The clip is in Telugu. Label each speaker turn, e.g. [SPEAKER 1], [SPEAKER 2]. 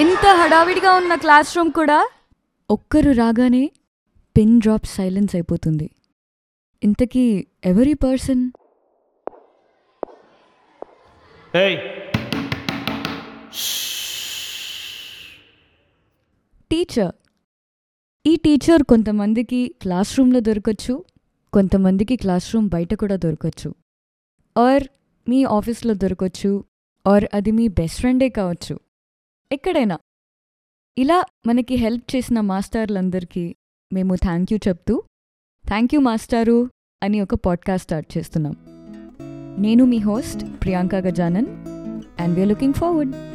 [SPEAKER 1] ఇంత హడావిడిగా ఉన్న క్లాస్ రూమ్ కూడా? ఒక్కరు రాగానే పిన్ డ్రాప్ సైలెన్స్ అయిపోతుంది. ఇంతకీ ఎవరి పర్సన్? టీచర్. ఈ టీచర్ కొంతమందికి క్లాస్ రూమ్లో దొరకచ్చు కొంతమందికి క్లాస్ రూమ్ బయట కూడా దొరకచ్చు. ఆర్ మీ ఆఫీస్లో దొరకచ్చు ఆర్ అది మీ బెస్ట్ ఫ్రెండే కావచ్చు. ఎక్కడైనా. ఇలా మనకి హెల్ప్ చేసిన మాస్టర్లందరికీ మేము థ్యాంక్ యూ చెప్తూ థ్యాంక్ యూ మాస్టారు అని ఒక పాడ్కాస్ట్ స్టార్ట్ చేస్తున్నాం. నేను మీ host Priyanka Gajanan and we are looking forward.